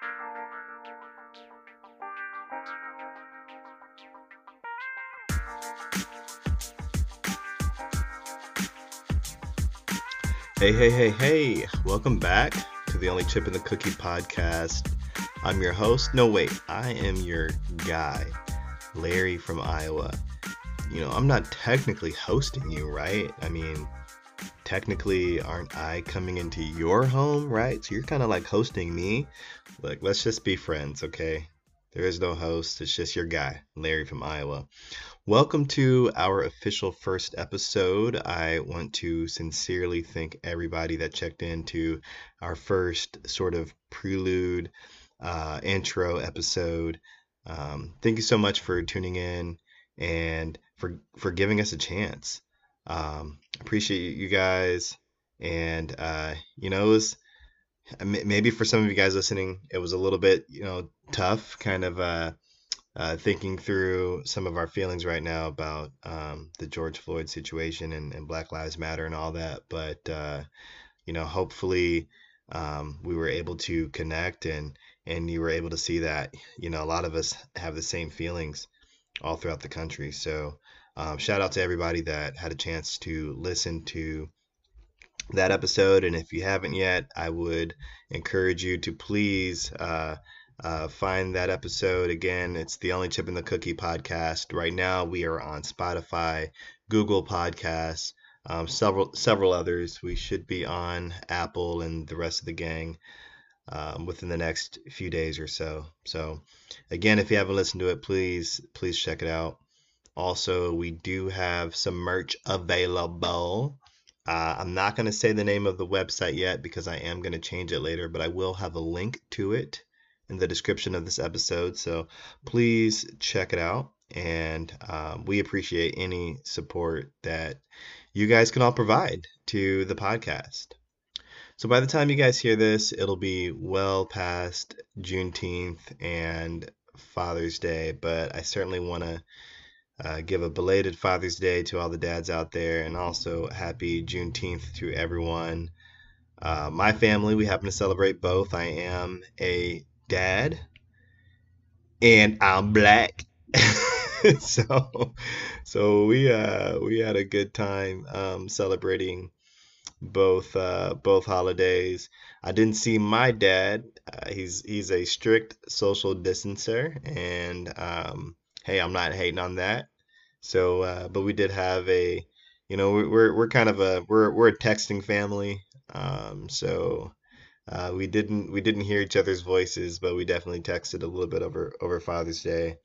Hey, hey, hey, hey. Welcome back to the Only Chip in the Cookie podcast. I'm your host. No, wait, I am your guy, Larry from Iowa. You know, I'm not technically hosting you, right? I mean, technically, aren't I coming into your home, right? So you're kind of like hosting me. Look, let's just be friends, okay? There is no host, it's just your guy, Larry from Iowa. Welcome to our official first episode. I want to sincerely thank everybody that checked into our first sort of prelude uh, intro episode. Um, thank you so much for tuning in and for for giving us a chance. Um, appreciate you guys, and uh, you know, it was maybe for some of you guys listening, it was a little bit you know tough, kind of. Uh, uh, thinking through some of our feelings right now about um, the George Floyd situation and, and, Black Lives Matter and all that. But uh, you know, hopefully, um, we were able to connect and and you were able to see that you know a lot of us have the same feelings all throughout the country. So um, shout out to everybody that had a chance to listen to that episode. And if you haven't yet, I would encourage you to please. Uh, uh, find that episode again. It's the Only Chip in the Cookie podcast. Right now, we are on Spotify, Google Podcasts, um, several several others. We should be on Apple and the rest of the gang um, within the next few days or so. So, again, if you haven't listened to it, please please check it out. Also, we do have some merch available. Uh, I'm not going to say the name of the website yet because I am going to change it later, but I will have a link to it in the description of this episode. So please check it out. And um, we appreciate any support that you guys can all provide to the podcast. So by the time you guys hear this, it'll be well past Juneteenth and Father's Day, but I certainly want to uh, give a belated Father's Day to all the dads out there and also happy Juneteenth to everyone. Uh, my family, we happen to celebrate both. I am a dad, and I'm black. so so we uh we had a good time um celebrating both uh both holidays i didn't see my dad uh, he's he's a strict social distancer and um hey i'm not hating on that so uh but we did have a you know we're we're kind of a we're we're a texting family um so uh, we didn't we didn't hear each other's voices, but we definitely texted a little bit over over Father's Day.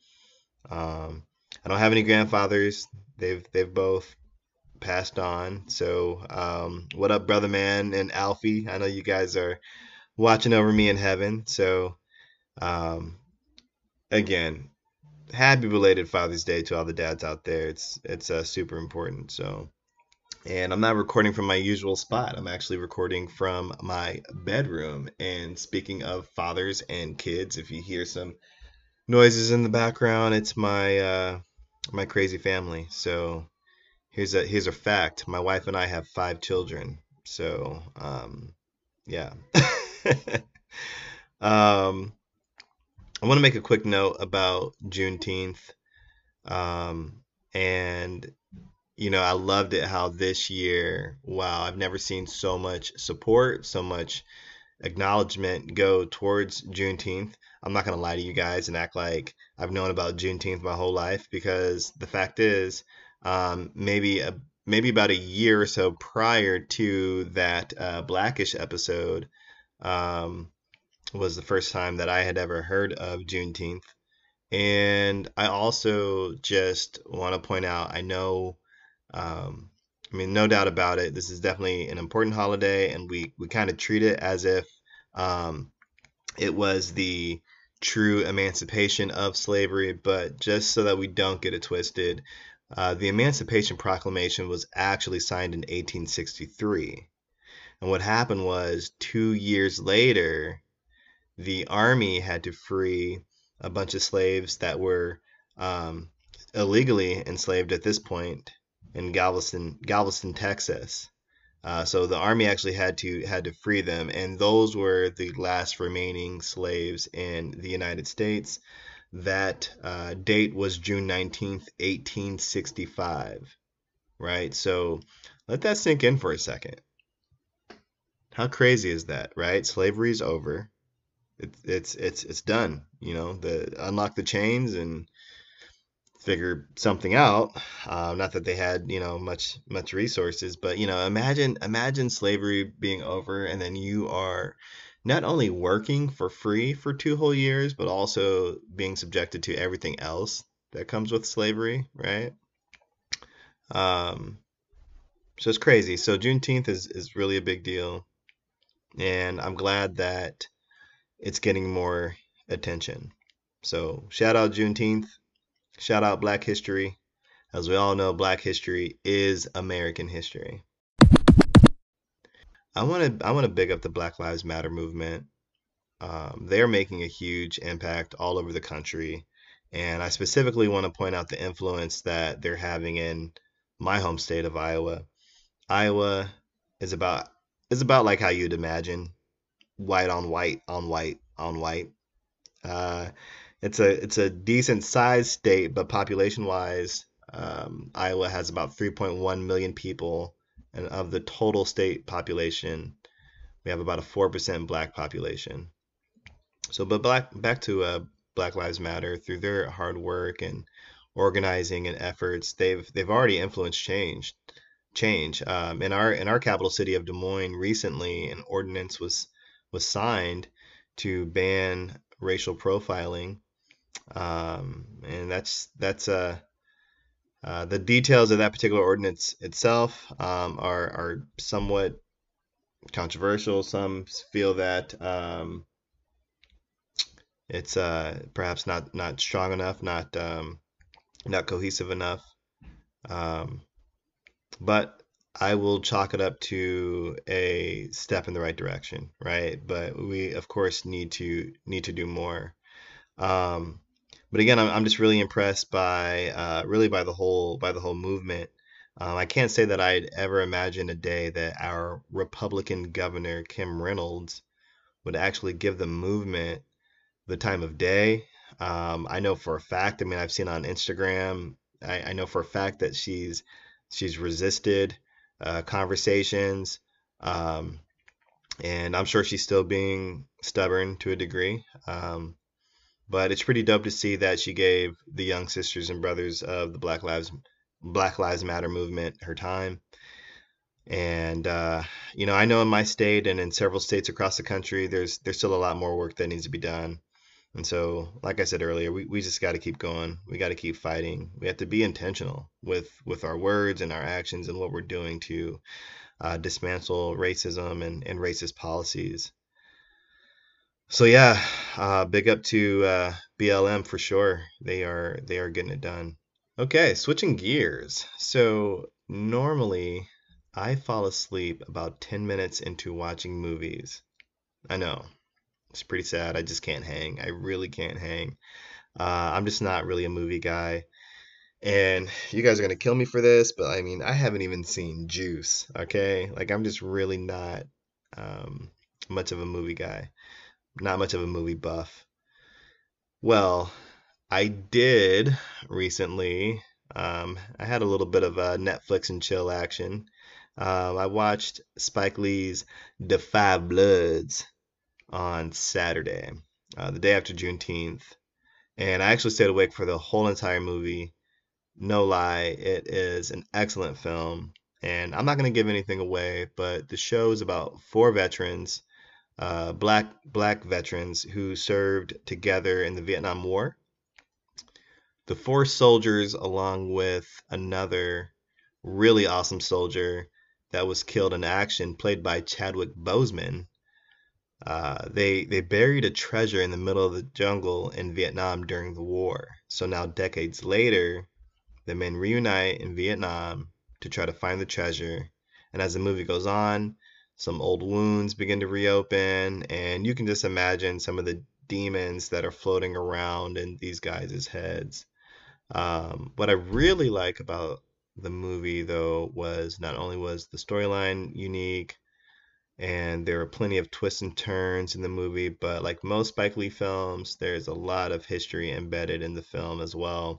Um, I don't have any grandfathers. They've they've both passed on. So um, what up, brother man and Alfie? I know you guys are watching over me in heaven. So um, again, happy belated Father's Day to all the dads out there. It's it's uh, super important. So and I'm not recording from my usual spot. I'm actually recording from my bedroom. And speaking of fathers and kids, if you hear some noises in the background, it's my uh, my crazy family. So here's a here's a fact: my wife and I have five children. So um, yeah. um, I want to make a quick note about Juneteenth. Um, and you know, I loved it how this year, wow, I've never seen so much support, so much acknowledgement go towards Juneteenth. I'm not going to lie to you guys and act like I've known about Juneteenth my whole life because the fact is, um, maybe a maybe about a year or so prior to that uh, Blackish episode um, was the first time that I had ever heard of Juneteenth. And I also just want to point out, I know um, I mean, no doubt about it. This is definitely an important holiday, and we we kind of treat it as if um, it was the true emancipation of slavery. But just so that we don't get it twisted, uh, the Emancipation Proclamation was actually signed in 1863. And what happened was two years later, the army had to free a bunch of slaves that were um, illegally enslaved at this point in Galveston, Galveston, Texas. Uh, so the army actually had to had to free them, and those were the last remaining slaves in the United States. That uh, date was June 19th, 1865. Right? So let that sink in for a second. How crazy is that, right? Slavery is over. It's it's it's it's done. You know, the unlock the chains and figure something out. Uh, not that they had you know much much resources, but you know, imagine imagine slavery being over, and then you are not only working for free for two whole years, but also being subjected to everything else that comes with slavery, right? Um, so it's crazy. So Juneteenth is is really a big deal, and I'm glad that it's getting more attention. So shout out Juneteenth, shout out Black History. As we all know, Black history is American history. I want to I want to big up the Black Lives Matter movement. Um, they're making a huge impact all over the country, and I specifically want to point out the influence that they're having in my home state of Iowa. Iowa is about is about like how you'd imagine, white on white on white on white. Uh, it's a it's a decent sized state, but population wise, um, Iowa has about 3.1 million people and of the total state population, we have about a 4% black population. So, but black, back to uh, Black Lives Matter, through their hard work and organizing and efforts, they've they've already influenced change. Change um, in our in our capital city of Des Moines recently, an ordinance was was signed to ban racial profiling, um, and that's that's uh, uh, the details of that particular ordinance itself um, are, are somewhat controversial. Some feel that um, it's uh, perhaps not, not strong enough, not um, not cohesive enough. Um, but I will chalk it up to a step in the right direction, right? But we, of course, need to need to do more. Um, but again, I'm, I'm just really impressed by uh, really by the whole by the whole movement. Um, I can't say that I'd ever imagined a day that our Republican governor Kim Reynolds would actually give the movement the time of day. Um, I know for a fact. I mean, I've seen on Instagram. I, I know for a fact that she's she's resisted uh, conversations, um, and I'm sure she's still being stubborn to a degree. Um, but it's pretty dope to see that she gave the young sisters and brothers of the Black Lives Black Lives Matter movement her time. And uh, you know, I know in my state and in several states across the country, there's there's still a lot more work that needs to be done. And so, like I said earlier, we, we just got to keep going. We got to keep fighting. We have to be intentional with with our words and our actions and what we're doing to uh, dismantle racism and, and racist policies so yeah, uh, big up to uh, BLM for sure. They are they are getting it done. Okay, switching gears. So normally I fall asleep about 10 minutes into watching movies. I know. It's pretty sad. I just can't hang. I really can't hang. Uh, I'm just not really a movie guy. And you guys are going to kill me for this, but I mean, I haven't even seen Juice, okay? Like, I'm just really not um, much of a movie guy not much of a movie buff. Well, I did recently. Um, I had a little bit of a Netflix and chill action. Um, I watched Spike Lee's 5 Bloods on Saturday, uh, the day after Juneteenth. And I actually stayed awake for the whole entire movie. No lie, it is an excellent film. And I'm not going to give anything away, but the show is about four veterans uh, black black veterans who served together in the Vietnam War. The four soldiers, along with another really awesome soldier that was killed in action, played by Chadwick Boseman. Uh, they they buried a treasure in the middle of the jungle in Vietnam during the war. So now, decades later, the men reunite in Vietnam to try to find the treasure. And as the movie goes on, some old wounds begin to reopen, and you can just imagine some of the demons that are floating around in these guys' heads. Um, what I really like about the movie though was not only was the storyline unique and there were plenty of twists and turns in the movie, but like most Spike Lee films, there's a lot of history embedded in the film as well.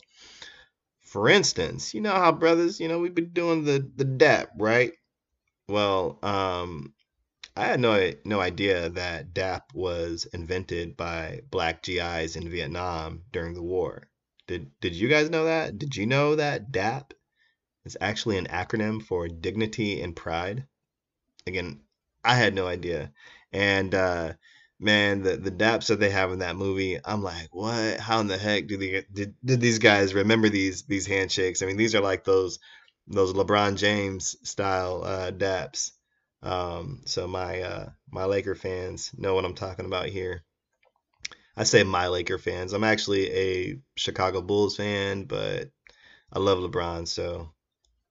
For instance, you know how brothers, you know, we've been doing the the dap, right? Well, um, I had no no idea that DAP was invented by black GIs in Vietnam during the war. Did did you guys know that? Did you know that DAP is actually an acronym for dignity and pride? Again, I had no idea. And uh man, the the daps that they have in that movie, I'm like, what? How in the heck do they did, did these guys remember these these handshakes? I mean, these are like those those LeBron James style uh, daps. Um, so my uh, my Laker fans know what I'm talking about here. I say my Laker fans. I'm actually a Chicago Bulls fan, but I love LeBron, so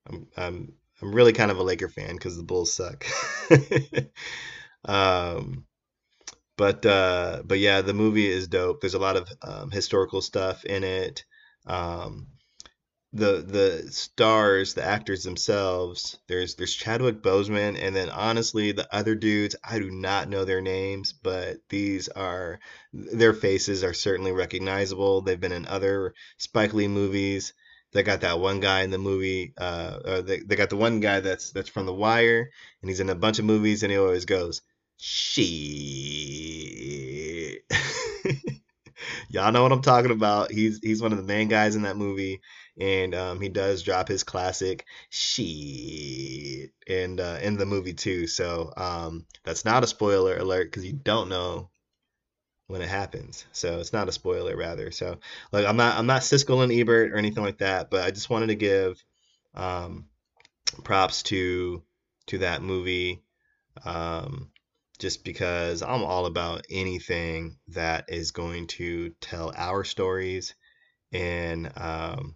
I'm I'm I'm really kind of a Laker fan because the Bulls suck. um, but uh, but yeah, the movie is dope. There's a lot of um, historical stuff in it. Um, the the stars, the actors themselves. There's there's Chadwick Boseman, and then honestly, the other dudes, I do not know their names, but these are their faces are certainly recognizable. They've been in other Spike Lee movies. They got that one guy in the movie. Uh, they, they got the one guy that's that's from The Wire, and he's in a bunch of movies, and he always goes, "Shit." Y'all know what I'm talking about. He's he's one of the main guys in that movie, and um, he does drop his classic "shit" and uh, in the movie too. So um, that's not a spoiler alert because you don't know when it happens. So it's not a spoiler, rather. So like I'm not I'm not Siskel and Ebert or anything like that, but I just wanted to give um, props to to that movie. Um, just because I'm all about anything that is going to tell our stories in um,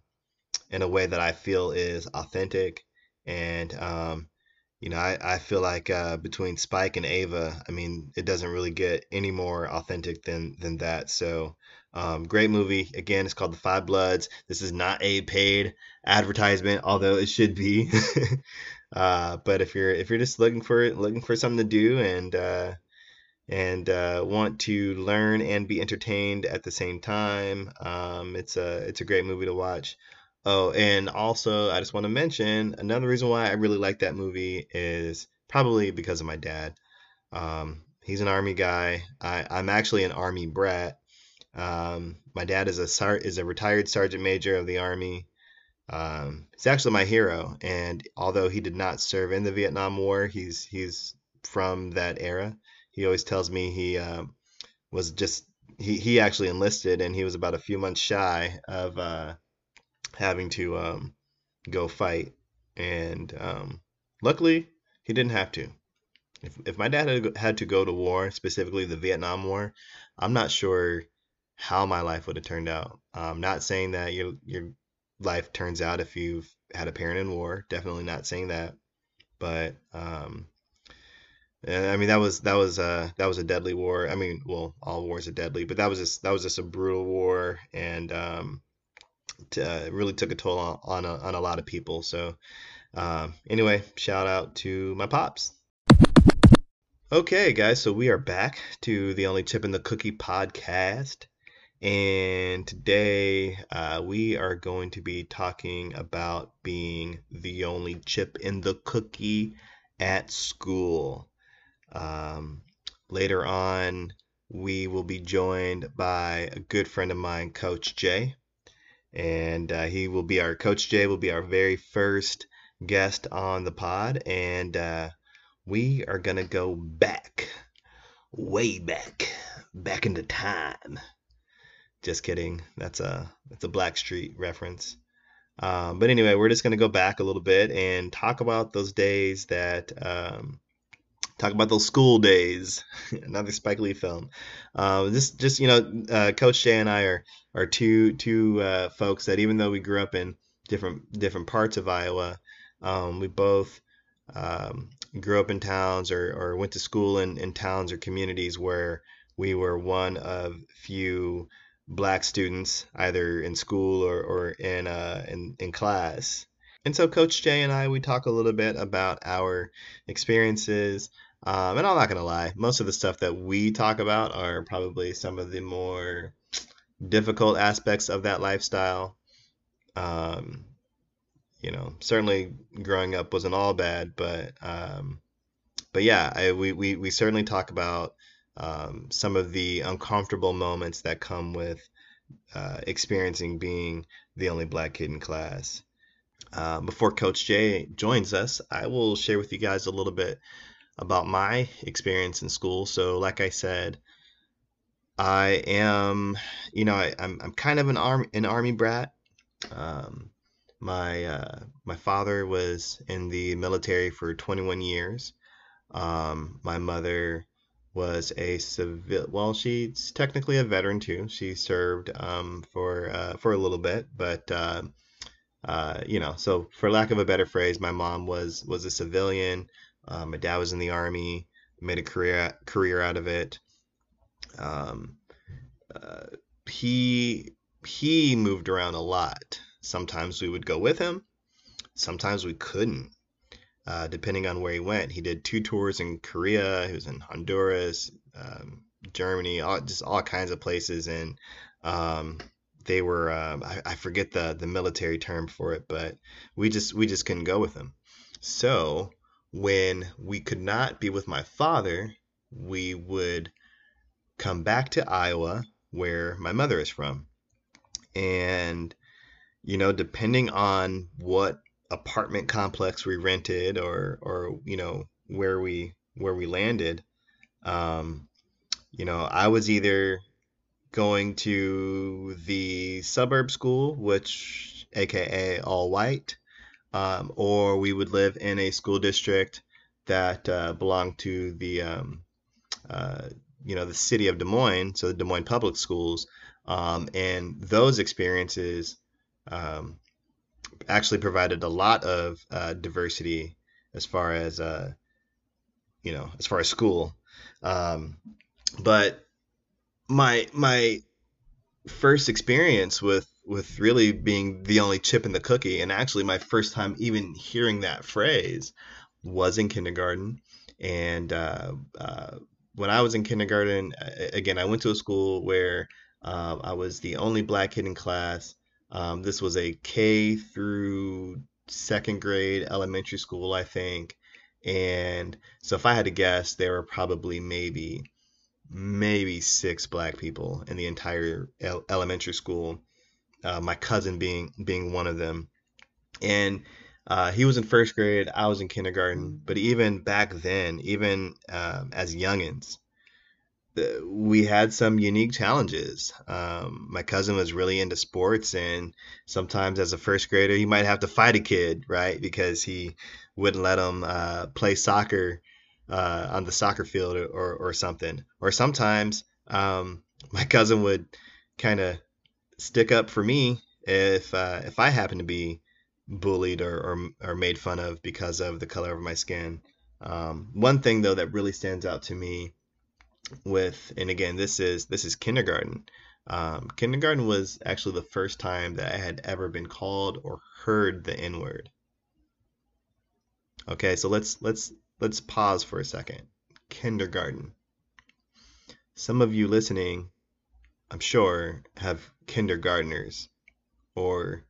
in a way that I feel is authentic and um, you know, I, I feel like uh, between Spike and Ava, I mean, it doesn't really get any more authentic than than that. So, um, great movie. Again, it's called The Five Bloods. This is not a paid advertisement, although it should be. uh, but if you're if you're just looking for looking for something to do and uh, and uh, want to learn and be entertained at the same time, um, it's a it's a great movie to watch. Oh, and also, I just want to mention another reason why I really like that movie is probably because of my dad. Um, he's an army guy. I, I'm actually an army brat. Um, my dad is a sar- is a retired sergeant major of the army. Um, he's actually my hero, and although he did not serve in the Vietnam War, he's he's from that era. He always tells me he uh, was just he he actually enlisted, and he was about a few months shy of uh, having to um, go fight. And um, luckily, he didn't have to. If, if my dad had, had to go to war, specifically the Vietnam War, I'm not sure how my life would have turned out. I'm not saying that your your life turns out if you've had a parent in war. Definitely not saying that. But um, I mean that was that was uh that was a deadly war. I mean, well, all wars are deadly, but that was just that was just a brutal war, and um, uh, really took a toll on on a, on a lot of people. So uh, anyway, shout out to my pops. Okay, guys, so we are back to the Only Chip in the Cookie podcast. And today uh, we are going to be talking about being the only chip in the cookie at school. Um, later on, we will be joined by a good friend of mine, Coach J and uh, he will be our coach J will be our very first guest on the pod and uh, we are gonna go back way back back into time just kidding that's a that's a blackstreet reference um, but anyway we're just gonna go back a little bit and talk about those days that um, talk about those school days. Another Spike Lee film. Uh, just, just you know, uh, Coach J and I are are two two uh, folks that even though we grew up in different different parts of Iowa, um, we both um, grew up in towns or, or went to school in, in towns or communities where we were one of few black students either in school or, or in, uh, in in class and so Coach J and I we talk a little bit about our experiences. Um, and I'm not gonna lie, most of the stuff that we talk about are probably some of the more difficult aspects of that lifestyle. Um, you know, certainly growing up wasn't all bad, but um, but yeah, I, we, we we certainly talk about um, some of the uncomfortable moments that come with uh, experiencing being the only black kid in class. Uh, before Coach J joins us, I will share with you guys a little bit about my experience in school. So, like I said, I am, you know, I, am I'm, I'm kind of an arm an army brat. Um, my uh, my father was in the military for 21 years. Um, my mother was a civil. Well, she's technically a veteran too. She served um, for uh, for a little bit, but uh, uh, you know, so for lack of a better phrase, my mom was was a civilian. Uh, my dad was in the army, made a career career out of it. Um, uh, he he moved around a lot. Sometimes we would go with him. Sometimes we couldn't, uh, depending on where he went. He did two tours in Korea. He was in Honduras, um, Germany, all, just all kinds of places, and um, they were um, I, I, forget the the military term for it, but we just we just couldn't go with him. So when we could not be with my father, we would come back to Iowa, where my mother is from, and you know, depending on what apartment complex we rented or or you know where we where we landed, um, you know, I was either going to the suburb school, which AKA all white, um, or we would live in a school district that uh, belonged to the um, uh, you know the city of Des Moines, so the Des Moines Public Schools, um, and those experiences um, actually provided a lot of uh, diversity as far as uh, you know as far as school, um, but my my first experience with with really being the only chip in the cookie and actually my first time even hearing that phrase was in kindergarten. And uh, uh, when i was in kindergarten again i went to a school where uh, i was the only black kid in class um, this was a k through second grade elementary school i think and so if i had to guess there were probably maybe maybe six black people in the entire elementary school. Uh, my cousin being being one of them, and uh, he was in first grade. I was in kindergarten. But even back then, even um, as youngins, we had some unique challenges. Um, my cousin was really into sports, and sometimes as a first grader, he might have to fight a kid, right? Because he wouldn't let him uh, play soccer uh, on the soccer field or, or, something. Or sometimes um, my cousin would kind of stick up for me if uh, if I happen to be bullied or, or, or made fun of because of the color of my skin. Um, one thing though that really stands out to me with and again this is this is kindergarten. Um, kindergarten was actually the first time that I had ever been called or heard the N word. Okay, so let's let's Let's pause for a second. Kindergarten. Some of you listening, I'm sure, have kindergartners or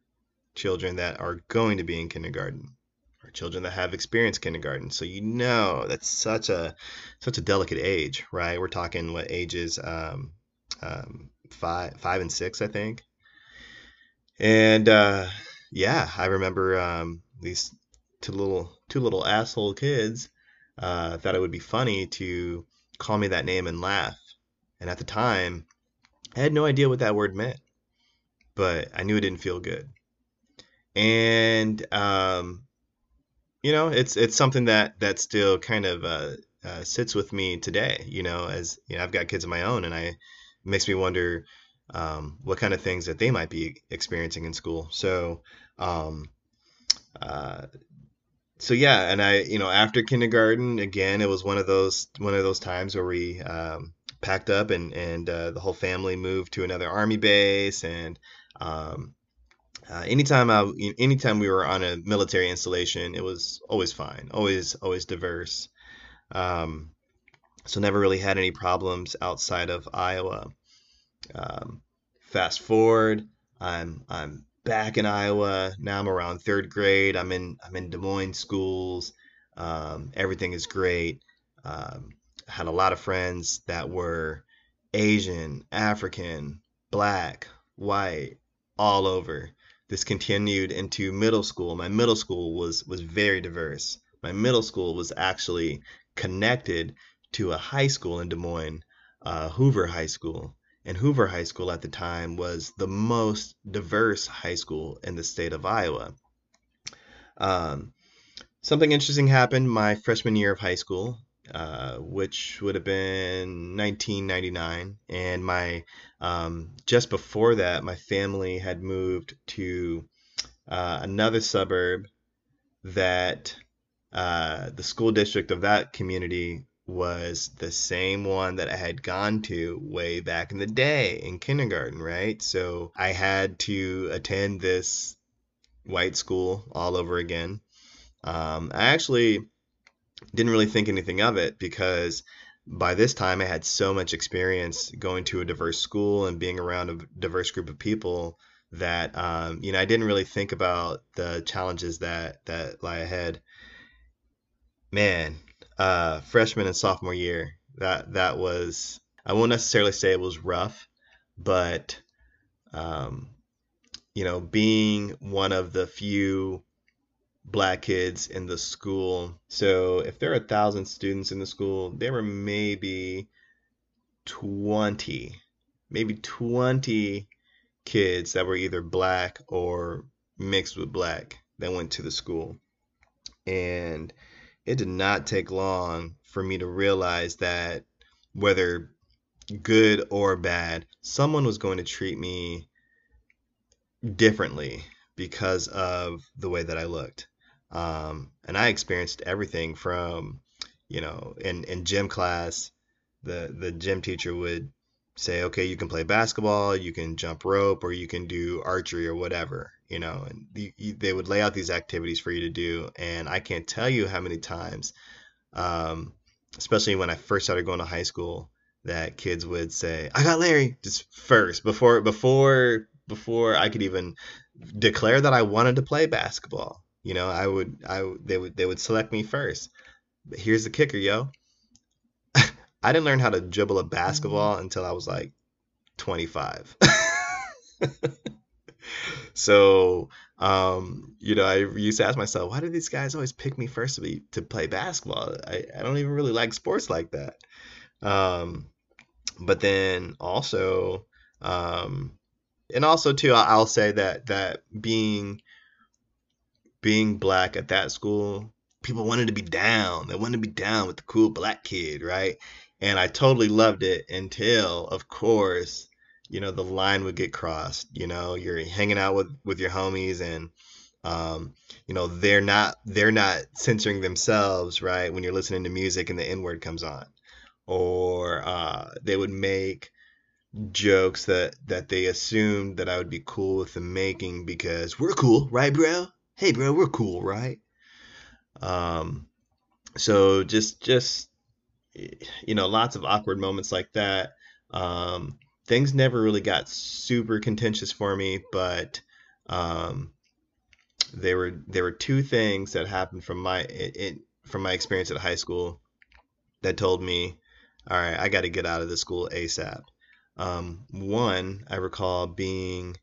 children that are going to be in kindergarten or children that have experienced kindergarten. So you know that's such a such a delicate age, right? We're talking what ages um, um, five five and six, I think. And uh, yeah, I remember um, these two little two little asshole kids uh, thought it would be funny to call me that name and laugh. And at the time, I had no idea what that word meant, but I knew it didn't feel good. And um, you know, it's it's something that that still kind of uh, uh, sits with me today. You know, as you know, I've got kids of my own, and I it makes me wonder um, what kind of things that they might be experiencing in school. So, um, uh, so yeah, and I, you know, after kindergarten, again, it was one of those one of those times where we um, packed up and and uh, the whole family moved to another army base, and um, uh, anytime I, anytime we were on a military installation, it was always fine, always, always diverse. Um, so never really had any problems outside of Iowa. Um, fast forward, I'm I'm back in Iowa now. I'm around third grade. I'm in I'm in Des Moines schools. Um, everything is great. Um, had a lot of friends that were Asian, African, black, white, all over. This continued into middle school. My middle school was was very diverse. My middle school was actually connected to a high school in Des Moines, uh, Hoover High School. And Hoover High School at the time was the most diverse high school in the state of Iowa. Um, something interesting happened my freshman year of high school, uh, which would have been 1999. And my um, just before that, my family had moved to uh, another suburb that uh, the school district of that community was the same one that I had gone to way back in the day in kindergarten, right? So I had to attend this white school all over again. Um, I actually didn't really think anything of it because by this time I had so much experience going to a diverse school and being around a diverse group of people that um, you know I didn't really think about the challenges that that lie ahead. Man, uh, freshman and sophomore year. That that was I won't necessarily say it was rough, but um, you know, being one of the few black kids in the school. So if there are a thousand students in the school, there were maybe 20, maybe 20 kids that were either black or mixed with black that went to the school. And it did not take long for me to realize that whether good or bad, someone was going to treat me differently because of the way that I looked. Um, and I experienced everything from, you know, in, in gym class, the, the gym teacher would say, okay, you can play basketball, you can jump rope, or you can do archery or whatever you know, and you, they would lay out these activities for you to do. And I can't tell you how many times, um, especially when I first started going to high school, that kids would say, "I got Larry," just first before before before I could even declare that I wanted to play basketball. You know, I would I they would they would select me first. But here's the kicker, yo. I didn't learn how to dribble a basketball mm-hmm. until I was like 25. so um, you know, I used to ask myself, why do these guys always pick me first to be to play basketball? I, I don't even really like sports like that. Um, but then also, um, and also too, I'll say that that being being black at that school, people wanted to be down. They wanted to be down with the cool black kid, right? And I totally loved it until, of course, you know the line would get crossed you know you're hanging out with with your homies and um, you know they're not they're not censoring themselves right when you're listening to music and the n word comes on or uh, they would make jokes that that they assumed that I would be cool with them making because we're cool right bro hey bro we're cool right um so just just you know lots of awkward moments like that um things never really got super contentious for me, but um, there were there were two things that happened from my it, from my experience at high school that told me, all right, I got to get out of this school ASAP. Um, one, I recall being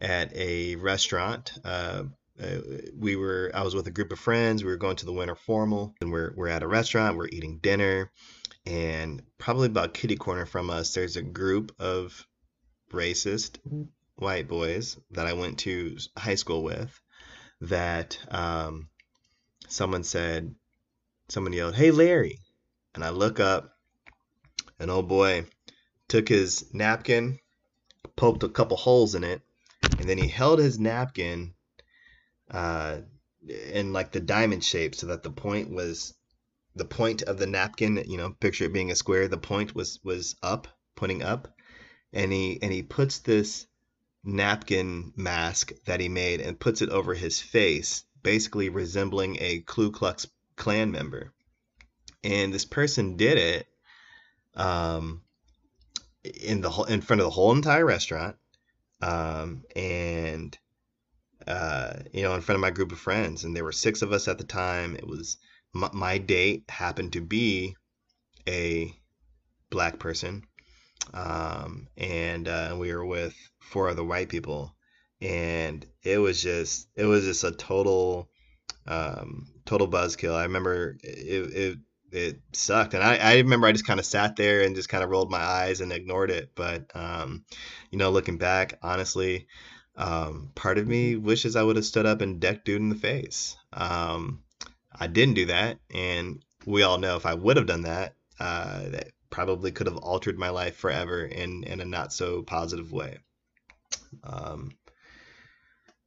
at a restaurant. Uh, uh, we were I was with a group of friends. We were going to the winter formal, and we're we're at a restaurant. We're eating dinner, and probably about kitty corner from us, there's a group of racist white boys that I went to high school with. That um, someone said, someone yelled, "Hey Larry," and I look up, and old boy took his napkin, poked a couple holes in it, and then he held his napkin uh, in like the diamond shape so that the point was the point of the napkin, you know, picture it being a square, the point was was up, pointing up, and he and he puts this napkin mask that he made and puts it over his face, basically resembling a Ku Klux Klan member. And this person did it um, in the whole in front of the whole entire restaurant, um, and uh, you know, in front of my group of friends. And there were six of us at the time. It was my, my date happened to be a black person, um, and uh, we were with four other white people, and it was just it was just a total um, total buzzkill. I remember it, it it sucked, and I, I remember I just kind of sat there and just kind of rolled my eyes and ignored it. But um, you know, looking back, honestly, um, part of me wishes I would have stood up and decked dude in the face. Um, I didn't do that, and we all know if I would have done that, uh, that probably could have altered my life forever in in a not so positive way. Um,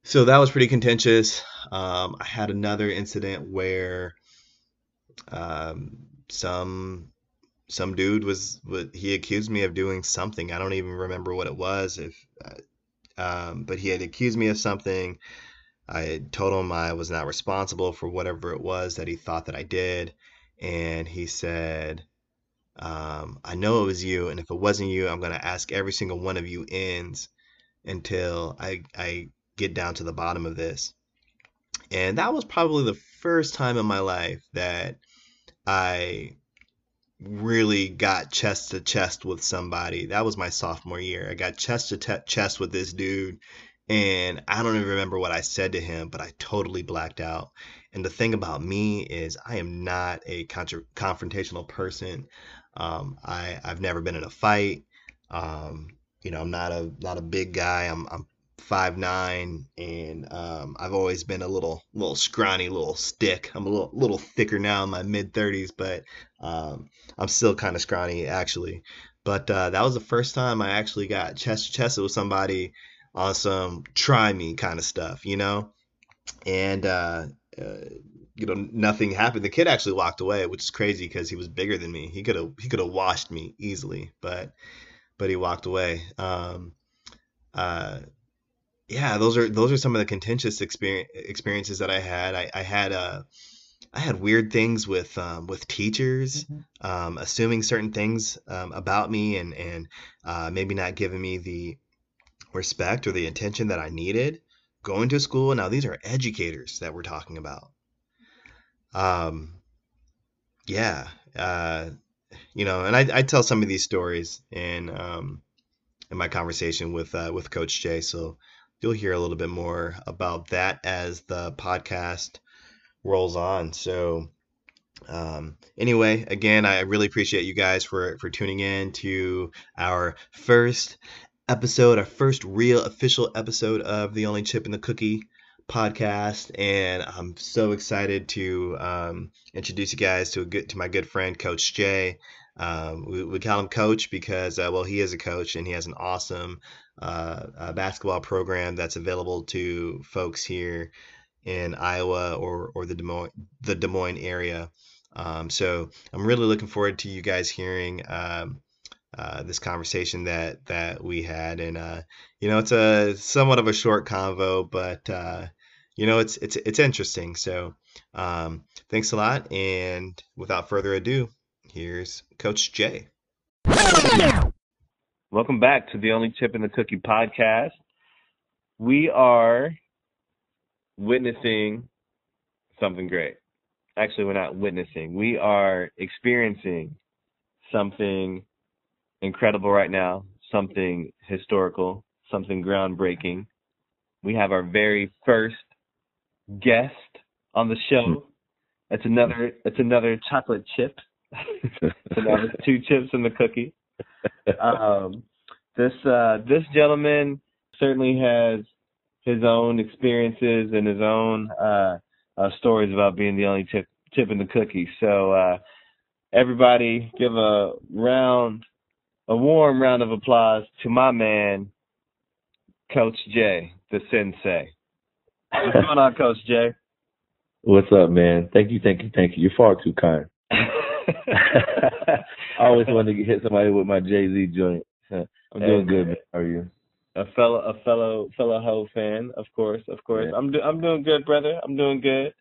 so that was pretty contentious. Um, I had another incident where um, some some dude was, was he accused me of doing something. I don't even remember what it was. If uh, um, but he had accused me of something. I told him I was not responsible for whatever it was that he thought that I did, and he said, um, "I know it was you, and if it wasn't you, I'm gonna ask every single one of you ends until I I get down to the bottom of this." And that was probably the first time in my life that I really got chest to chest with somebody. That was my sophomore year. I got chest to te- chest with this dude, and I don't even remember what I said to him, but I totally blacked out. And the thing about me is, I am not a contra- confrontational person. Um, I I've never been in a fight. Um, you know, I'm not a not a big guy. I'm I'm five nine, and um, I've always been a little little scrawny little stick. I'm a little little thicker now in my mid thirties, but um, I'm still kind of scrawny actually. But uh, that was the first time I actually got chest to chest with somebody on some try me kind of stuff, you know. And uh, uh, you know nothing happened. The kid actually walked away, which is crazy because he was bigger than me. He could have he could have washed me easily, but but he walked away. Um, uh, yeah, those are those are some of the contentious experience, experiences that I had. I, I had uh, I had weird things with um, with teachers, mm-hmm. um, assuming certain things um, about me and and uh, maybe not giving me the respect or the attention that I needed. Going to school now, these are educators that we're talking about. Um, yeah, uh, you know, and I, I tell some of these stories in um, in my conversation with uh, with Coach J, so you'll hear a little bit more about that as the podcast rolls on. So, um, anyway, again, I really appreciate you guys for for tuning in to our first episode, our first real official episode of the Only Chip in the Cookie podcast, and I'm so excited to um, introduce you guys to a good to my good friend Coach J. Um, we, we call him Coach because, uh, well, he is a coach and he has an awesome uh, basketball program that's available to folks here in Iowa or, or the Des Moines, the Des Moines area. Um, so I'm really looking forward to you guys hearing um, uh, this conversation that that we had, and uh, you know it's a somewhat of a short convo, but uh, you know it's it's it's interesting. So um, thanks a lot, and without further ado, here's Coach J. Welcome back to the Only Chip in the Cookie podcast. We are witnessing something great. Actually, we're not witnessing. We are experiencing something incredible right now, something historical, something groundbreaking. We have our very first guest on the show. Hmm. It's another it's another chocolate chip. so it's another two chips in the cookie um, this uh, this gentleman certainly has his own experiences and his own uh, uh, stories about being the only tip tip in the cookie. So uh, everybody, give a round, a warm round of applause to my man, Coach J, the Sensei. What's going on, Coach J? What's up, man? Thank you, thank you, thank you. You're far too kind. I always wanted to hit somebody with my Jay Z joint. I'm doing good, man. How are you? a fellow a fellow fellow Hov fan, of course, of course. Yeah. I'm do, I'm doing good, brother. I'm doing good.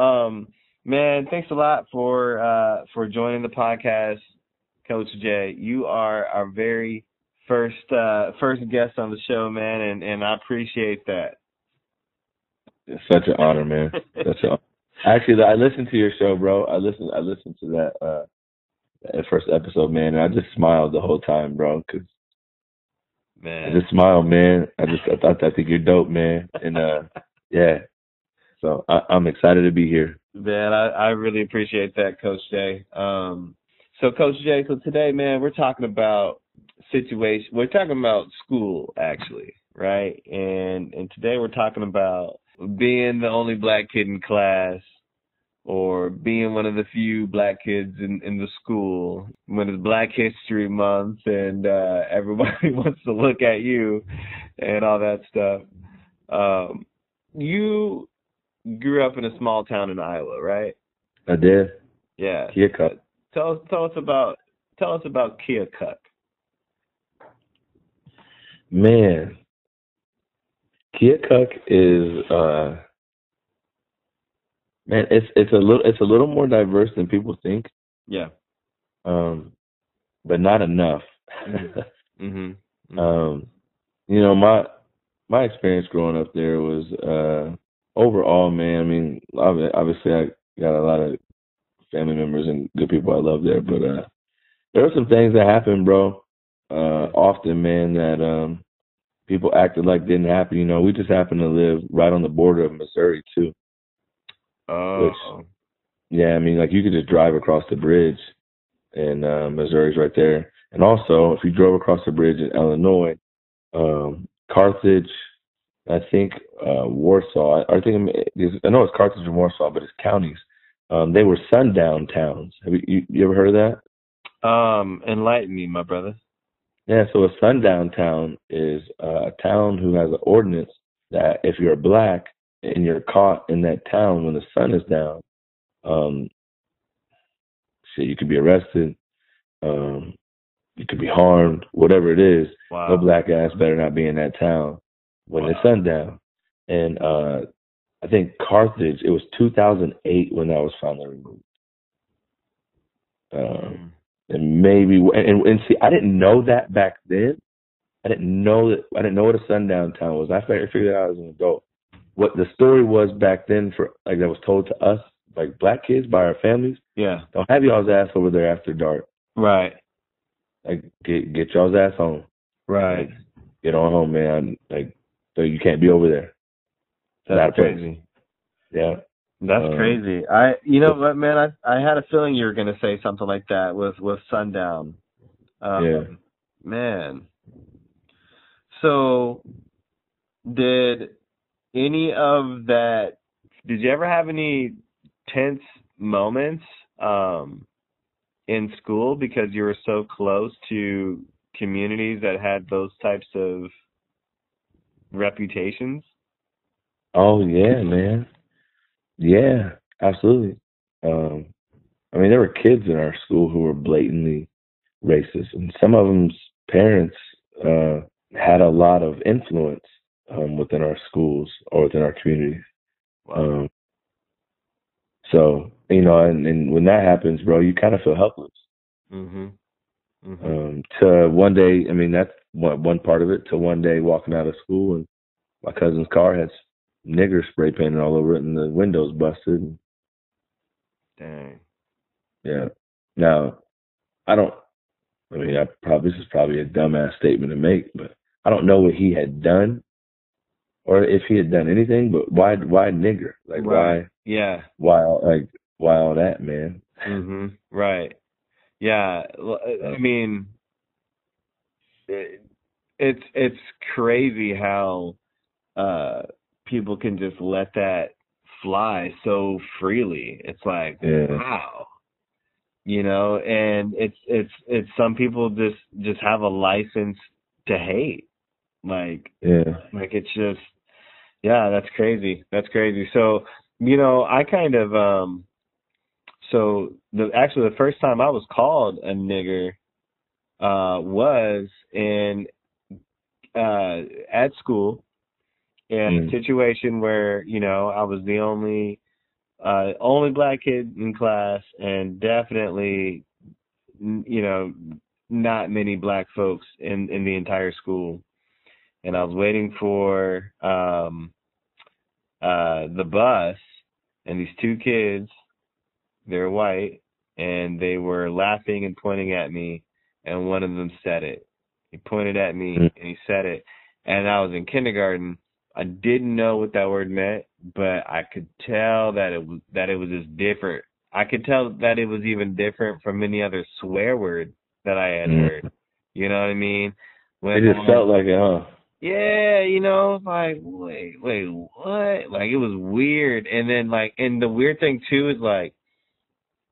Um, man, thanks a lot for uh for joining the podcast, Coach J. You are our very first uh first guest on the show, man, and and I appreciate that. It's such an honor, man. Such an Actually, I listened to your show, bro. I listened. I listened to that uh that first episode, man, and I just smiled the whole time, bro. Cause I man. just smiled, man. I just I thought I think you're dope, man. And uh, yeah. So I, I'm excited to be here. Man, I, I really appreciate that, Coach J. Um, so, Coach J, so today, man, we're talking about situation. We're talking about school, actually, right? And and today we're talking about being the only black kid in class, or being one of the few black kids in in the school when it's Black History Month, and uh, everybody wants to look at you, and all that stuff. Um, you grew up in a small town in Iowa, right? I did. Yeah. Keokuk. Tell us tell us about tell us about Keokuk. Man, Keokuk is uh man, it's it's a little it's a little more diverse than people think, Yeah. um, but not enough. mm-hmm. um, you know my my experience growing up there was uh overall, man. I mean, obviously I got a lot of family members and good people I love there, but uh there were some things that happened, bro. Uh, often, man, that um people acted like didn't happen. You know, we just happened to live right on the border of Missouri too. Oh. Yeah, I mean, like you could just drive across the bridge, and uh, Missouri's right there. And also, if you drove across the bridge in Illinois, um, Carthage, I think uh, Warsaw. I, I think I know it's Carthage and Warsaw, but it's counties. Um, they were sundown towns. Have you, you you ever heard of that? Um, enlighten me, my brother. Yeah, so a sundown town is uh, a town who has an ordinance that if you're black and you're caught in that town when the sun is down, um, shit, you could be arrested, um, you could be harmed, whatever it is. Wow. No black ass better not be in that town when Wow. the sundown. And uh, I think Carthage, it was 2008 when that was finally removed. Um, Mm. and maybe and, and see, I didn't know that back then. I didn't know that. I didn't know what a sundown town was. I figured, figured out as an adult. What the story was back then for like that was told to us, like black kids by our families. Yeah. Don't have y'all's ass over there after dark. Right. Like get get y'all's ass home. Right. Get on home, man. Like so you can't be over there. That's crazy. Yeah. That's Um, crazy. I you know what, man, I I had a feeling you were gonna say something like that with with sundown. Um, Yeah. man. So did any of that did you ever have any tense moments um in school because you were so close to communities that had those types of reputations? Oh yeah, man. Yeah, absolutely. Um, I mean, there were kids in our school who were blatantly racist, and some of them's parents uh, had a lot of influence um, within our schools or within our communities. Um, so you know, and, and when that happens, bro, you kind of feel helpless. Mhm. Mhm. Um, to one day, I mean, that's one one part of it. To one day walking out of school and my cousin's car has nigger spray painted all over it, and the windows busted. Dang. yeah. Now, I don't. I mean, I probably this is probably a dumbass statement to make, but I don't know what he had done, or if he had done anything. But why? Why nigger? Like Right. Yeah. why? Why? Like why all that, man? Mhm. Right. Yeah. I I mean, it, it's it's crazy how uh people can just let that fly so freely. It's like, Yeah. wow. You know, and it's it's it's some people just just have a license to hate. Like Yeah. like it's just yeah, that's crazy. That's crazy. So, you know, I kind of um so the actually the first time I was called a nigger uh was in uh at school in Mm. a situation where you know I was the only uh only black kid in class and definitely you know not many black folks in in the entire school and I was waiting for um uh the bus and these two kids they're white and they were laughing and pointing at me and one of them said it he pointed at me Mm. and he said it and I was in kindergarten I didn't know what that word meant but I could tell that it was that it was just different I could tell that it was even different from any other swear word that I had Mm. heard you know what I mean when It just felt like it, huh? Yeah, you know, like, wait, wait, what? Like it was weird. And then like and the weird thing too is like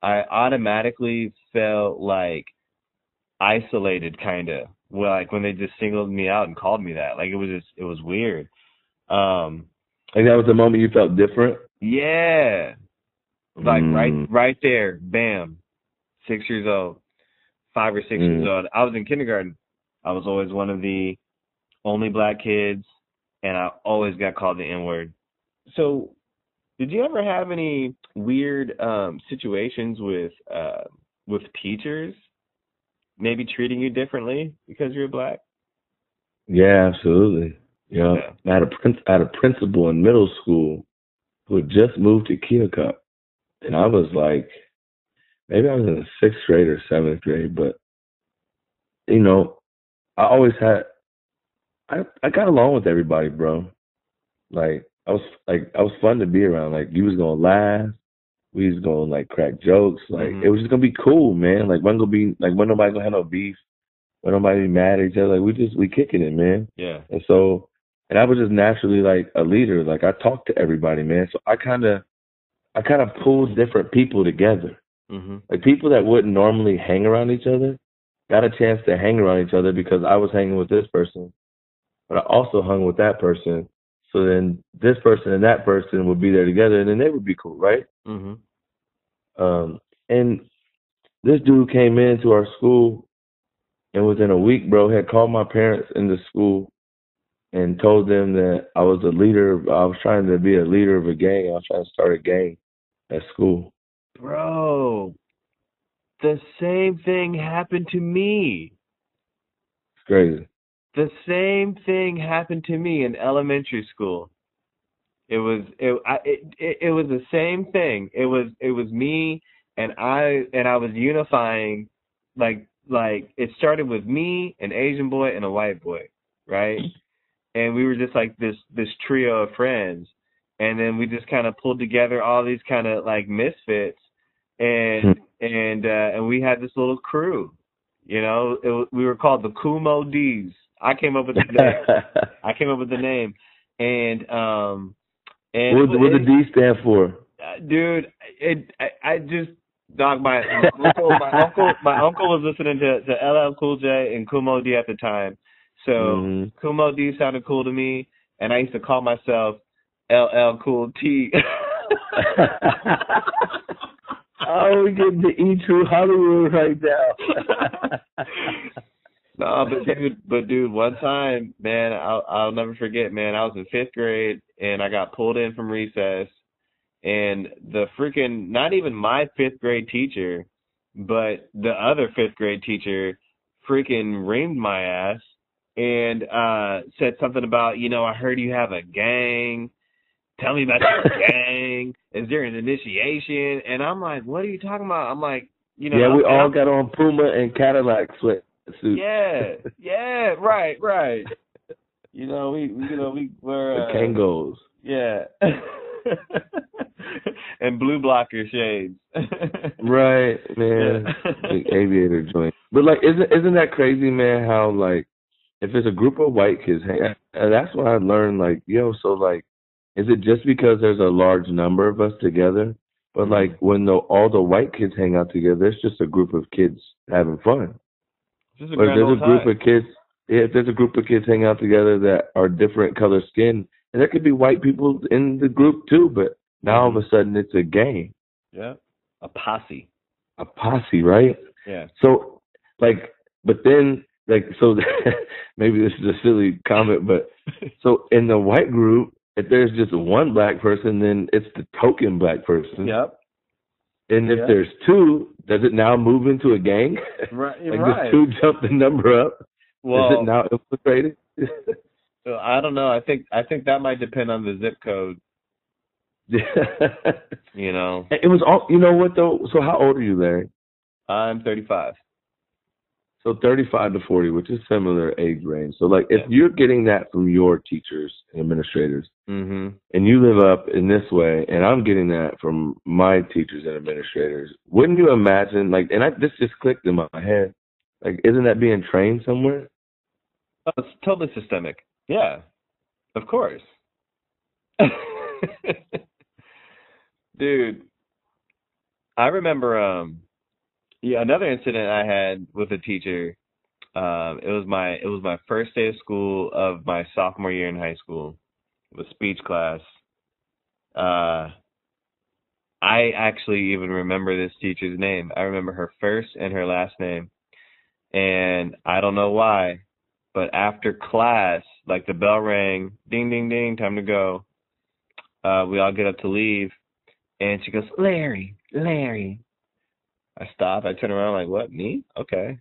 I automatically felt like isolated kinda. Well like when they just singled me out and called me that. Like it was just it was weird. Um Like that was the moment you felt different. yeah. Like right Mm. right there, bam. Six years old. Five or six Mm. years old. I was in kindergarten. I was always one of the only black kids and I always got called the N word. So did you ever have any weird um situations with uh with teachers maybe treating you differently because you're black? Yeah, absolutely. Yeah. Yeah. I had a prin- I had a principal in middle school who had just moved to Keokuk, and I was like, maybe I was in the sixth grade or seventh grade, but you know, I always had, I I got along with everybody, bro. Like I was like I was fun to be around. Like you was gonna laugh, we was gonna like crack jokes. Like Mhm. it was just gonna be cool, man. Like when gonna be like when nobody gonna have no beef, when nobody be mad at each other. Like we just we kicking it, man. Yeah. And so, and I was just naturally like a leader. Like I talked to everybody, man. So I kind of, I kind of pulled different people together. Mhm. Like people that wouldn't normally hang around each other got a chance to hang around each other because I was hanging with this person, but I also hung with that person. So then this person and that person would be there together, and then they would be cool, right? Mm-hmm. Um, and this dude came into our school, and within a week, bro, had called my parents into school and told them that I was a leader. I was trying to be a leader of a gang. I was trying to start a gang at school. Bro, the same thing happened to me. It's crazy. The same thing happened to me in elementary school. It was it I it, it, it was the same thing. It was it was me and I and I was unifying like like it started with me, an Asian boy and a white boy, right? And we were just like this this trio of friends. And then we just kind of pulled together all these kind of like misfits and and uh and we had this little crew. You know, it, we were called the Kool Moe Dee's. I came up with the name. I came up with the name, and um, and what what the D stand for? uh, dude, it I, I just dog my my uncle my uncle my uncle was listening to to LL Cool J and Kool Moe Dee at the time, so Mhm. Kool Moe Dee sounded cool to me, and I used to call myself LL Cool T. oh, we getting to E True Hollywood right now. no, but dude, but dude, one time, man, I'll I'll never forget, man. I was in fifth grade and I got pulled in from recess, and the freaking not even my fifth grade teacher, but the other fifth grade teacher, freaking reamed my ass and uh said something about, you know, I heard you have a gang. Tell me about your gang. Is there an initiation? And I'm like, what are you talking about? I'm like, you know, yeah, we I'm- all got on Puma and Cadillac sweatsuits. yeah, yeah, right, right. You know, we, you know, we were the uh, Kangols. yeah, and blue blocker shades. Right, man. Big aviator joint. But like, isn't isn't that crazy, man? How like, if it's a group of white kids, and that's what I learned. Like, yo, so like, is it just because there's a large number of us together? But like, when the all the white kids hang out together, it's just a group of kids having fun. Just a grand there's a group time. of kids, yeah, if there's a group of kids hanging out together that are different color skin, and there could be white people in the group too, but now all of a mm-hmm. sudden it's a gang, yeah, a posse. a posse, right? Yeah. So, like, but then like so maybe this is a silly comment, but so in the white group, if there's just one black person, then it's the token black person. Yep. And if Yep. there's two, does it now move into a gang? Right. like right. does two jump the number up? Well, is it now infiltrated? So I don't know. I think I think that might depend on the zip code. You know, it was all. You know what though? So how old are you, Larry? I'm 35. So 35 to 40, which is similar age range. So like, if Yeah. you're getting that from your teachers and administrators, hmm and you live up in this way, and I'm getting that from my teachers and administrators, wouldn't you imagine? Like, and I this just clicked in my head. Like, isn't that being trained somewhere? Oh, it's totally systemic. Yeah, of course. Dude, I remember um yeah, another incident I had with a teacher. Um it was my it was my first day of school of my sophomore year in high school with speech class. Uh I actually even remember this teacher's name. I remember her first and her last name. And I don't know why, but after class, like the bell rang, ding ding ding, time to go. Uh we all get up to leave and she goes, Larry, Larry. I stop, I turn around like, What, me? Okay.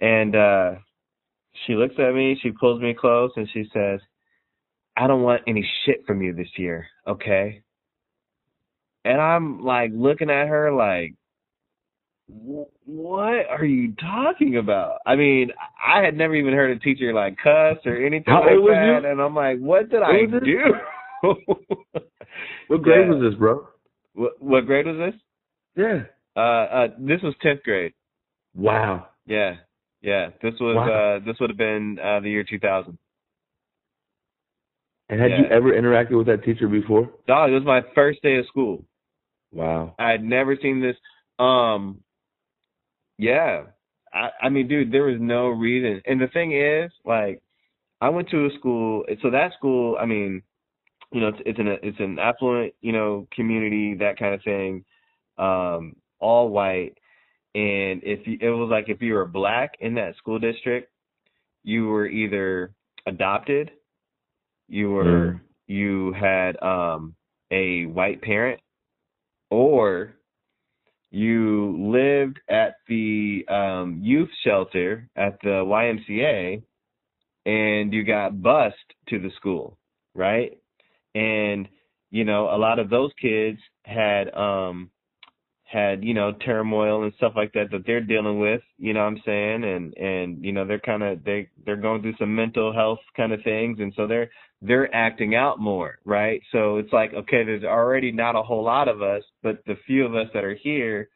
And uh she looks at me, she pulls me close and she says, I don't want any shit from you this year, okay? And I'm like looking at her like what are you talking about? I mean, I had never even heard a teacher like cuss or anything How like that, you? and I'm like, what did What I do? What grade Yeah. was this, bro? what, what grade was this? Yeah. Uh, uh, this was tenth grade. Wow. Yeah, yeah. This was Wow. uh, this would have been uh, the year 2000. And had you ever interacted with that teacher before? Dog, it was my first day of school. Wow. I had never seen this. Um, yeah. I, I mean, dude, there was no reason. And the thing is, like, I went to a school. So that school, I mean, you know, it's, it's an it's an affluent, you know, community, that kind of thing. Um, all white, and if you, it was like if you were black in that school district, you were either adopted, you were Mm. you had um a white parent, or you lived at the um youth shelter at the YMCA and you got bused to the school, right? And you know, a lot of those kids had um had, you know, turmoil and stuff like that that they're dealing with, you know what I'm saying? And and you know, they're kind of they they're going through some mental health kind of things and so they're they're acting out more, right? So it's like, okay, there's already not a whole lot of us, but the few of us that are here,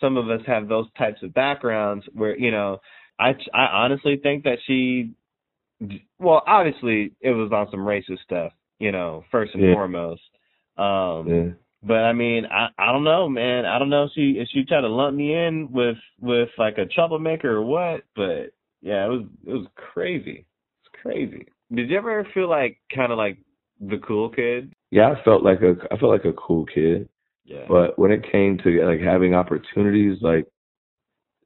some of us have those types of backgrounds where, you know, I I honestly think that she well, obviously it was on some racist stuff, you know, first and Yeah. foremost. Um Yeah. But I mean, I I don't know, man. I don't know if she if she tried to lump me in with with like a troublemaker or what. But yeah, it was it was crazy. It's crazy. Did you ever feel like kind of like the cool kid? Yeah, I felt like a I felt like a cool kid. Yeah. But when it came to like having opportunities, like,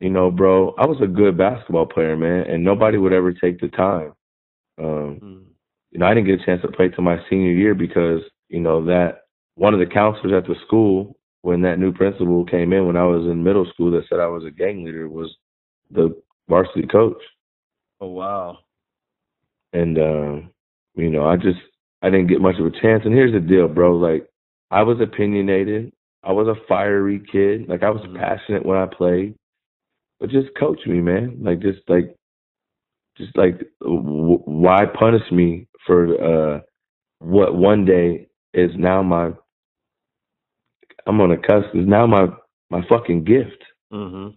you know, bro, I was a good basketball player, man, and nobody would ever take the time. Um, Mm. you know, I didn't get a chance to play till my senior year because, you know, that one of the counselors at the school, when that new principal came in when I was in middle school that said I was a gang leader was the varsity coach. Oh wow. And um, you know, I just I didn't get much of a chance. And here's the deal, bro. Like I was opinionated. I was a fiery kid. Like I was Mhm. passionate when I played. But just coach me, man. Like just like just like w- why punish me for uh what one day is now my I'm gonna cuss is now my my fucking gift. Mhm.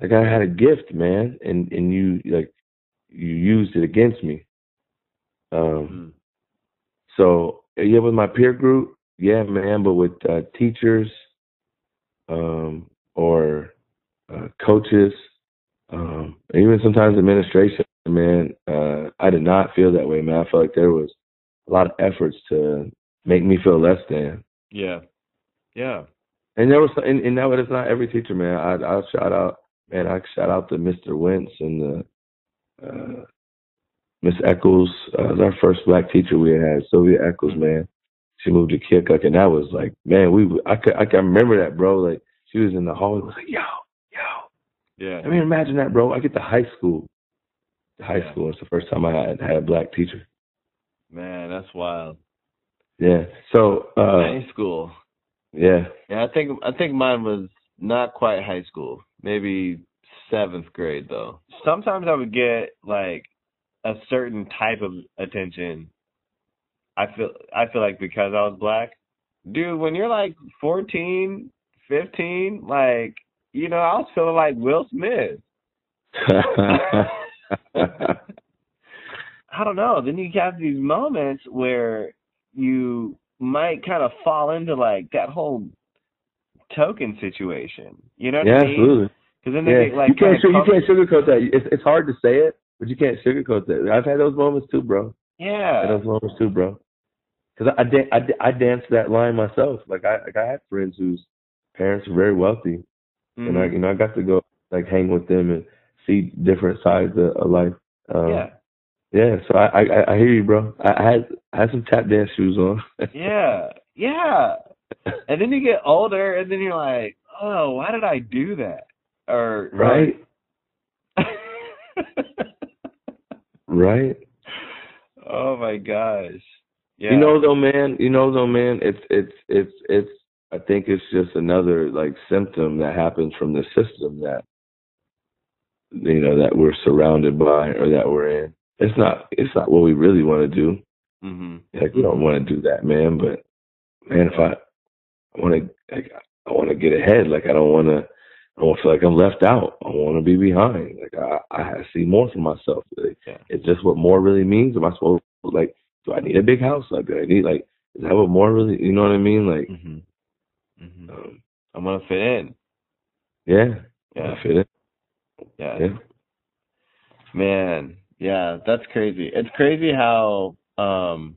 Like I had a gift, man, and and you like you used it against me. Um Mm. So yeah, with my peer group, yeah, man. But with uh, teachers, um, or uh, coaches, um, even sometimes administration, man, uh, I did not feel that way, man. I felt like there was a lot of efforts to make me feel less than. Yeah. Yeah. And there was, and, and that was not every teacher, man. I, I'll shout out man, I shout out to Mr. Wentz and the uh, Miss Eccles. Uh, was our first black teacher we had, Sylvia Eccles, man. She moved to Keokuk, and that was like, man, we I could I can remember that, bro. Like she was in the hallway, was like, yo, yo. Yeah. I mean, imagine that, bro. I get to high school. High Yeah. school. It's the first time I had had a black teacher. Man, that's wild. Yeah. So, uh, high school. Yeah. Yeah, I think I think mine was not quite high school. Maybe seventh grade though. Sometimes I would get like a certain type of attention. I feel I feel like because I was black. Dude, when you're like 14, 15, like you know, I was feeling like Will Smith. I don't know. Then you have these moments where you might kind of fall into like that whole token situation. You know what yeah, I mean? absolutely. Because then they Yeah. get like you can't you can't sugarcoat that. It's it's hard to say it, but you can't sugarcoat that. I've had those moments too, bro. Yeah. those moments too, bro. Because I, I, I, I danced that line myself. Like I like I had friends whose parents were very wealthy, and I Mhm. you know I got to go like hang with them and see different sides of, of life. Um, yeah. Yeah. So I, I I hear you, bro. I, had I had some tap dance shoes on. Yeah. Yeah. And then you get older and then you're like, Oh, why did I do that? Or right. Right. oh my gosh. Yeah. You know though, man. You know though, man. It's it's it's it's. I think it's just another like symptom that happens from the system that you know that we're surrounded by or that we're in. It's not. It's not what we really want to do. Mhm. Like we don't want to do that, man. But man, if I, I want to, like, I want to get ahead. Like I don't want to. I don't feel like I'm left out. I want to be behind. Like I, I see more for myself. Like, Yeah. It's just what more really means. Am I supposed like? Do I need a big house? Like, do I need like? Is that what more really? You know what I mean? Like, Mhm. Mhm. um, I'm gonna fit in. yeah, Yeah. I feel it. Yeah. Yeah, Man, yeah, that's crazy. It's crazy how um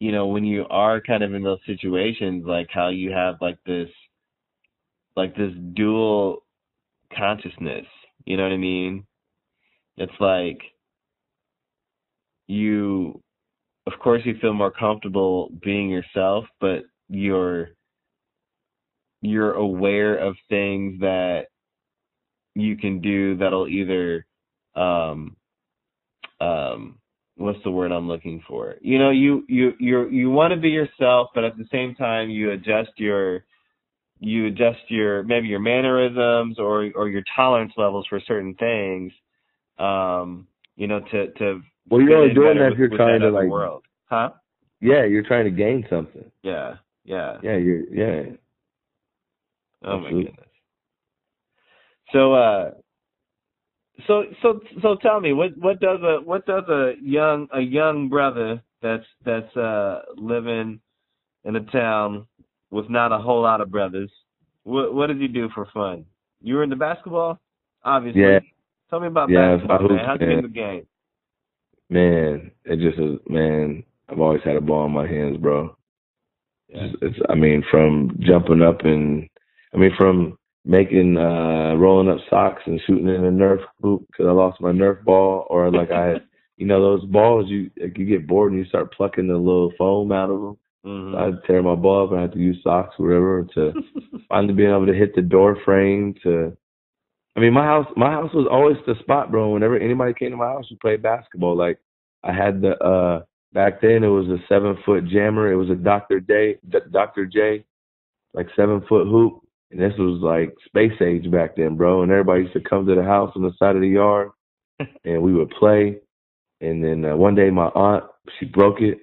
you know, when you are kind of in those situations like how you have like this like this dual consciousness, you know what I mean? It's like you of course you feel more comfortable being yourself, but you're you're aware of things that you can do that'll either um um what's the word I'm looking for? You know, you you you you want to be yourself, but at the same time you adjust your you adjust your maybe your mannerisms or or your tolerance levels for certain things um you know to to Well, you're only doing that if you're trying to like. world. Huh? Yeah, you're trying to gain something. Yeah. Yeah. Yeah, you're. Yeah, Oh my goodness. So uh so so so tell me what what does a what does a young a young brother that's that's uh living in a town with not a whole lot of brothers what what does he do for fun? You were into basketball? Obviously. Yeah. Tell me about Yeah, basketball, man. How'd you get man. in the game? man. It just is. Man, I've always had a ball in my hands, bro. Yeah. It's, it's I mean, from jumping up and I mean, from making uh rolling up socks and shooting in a Nerf hoop because I lost my Nerf ball, or like I, you know, those balls you like you get bored and you start plucking the little foam out of them. Mhm. I'd tear my ball up and I had to use socks, or whatever, to finally being able to hit the door frame. To, I mean, my house, my house was always the spot, bro. Whenever anybody came to my house, we played basketball. Like I had the uh back then, it was a seven foot jammer. It was a Dr. J, D- Dr. J, like seven foot hoop, and this was like space age back then, bro. And everybody used to come to the house on the side of the yard, and we would play. And then uh, one day, my aunt she broke it.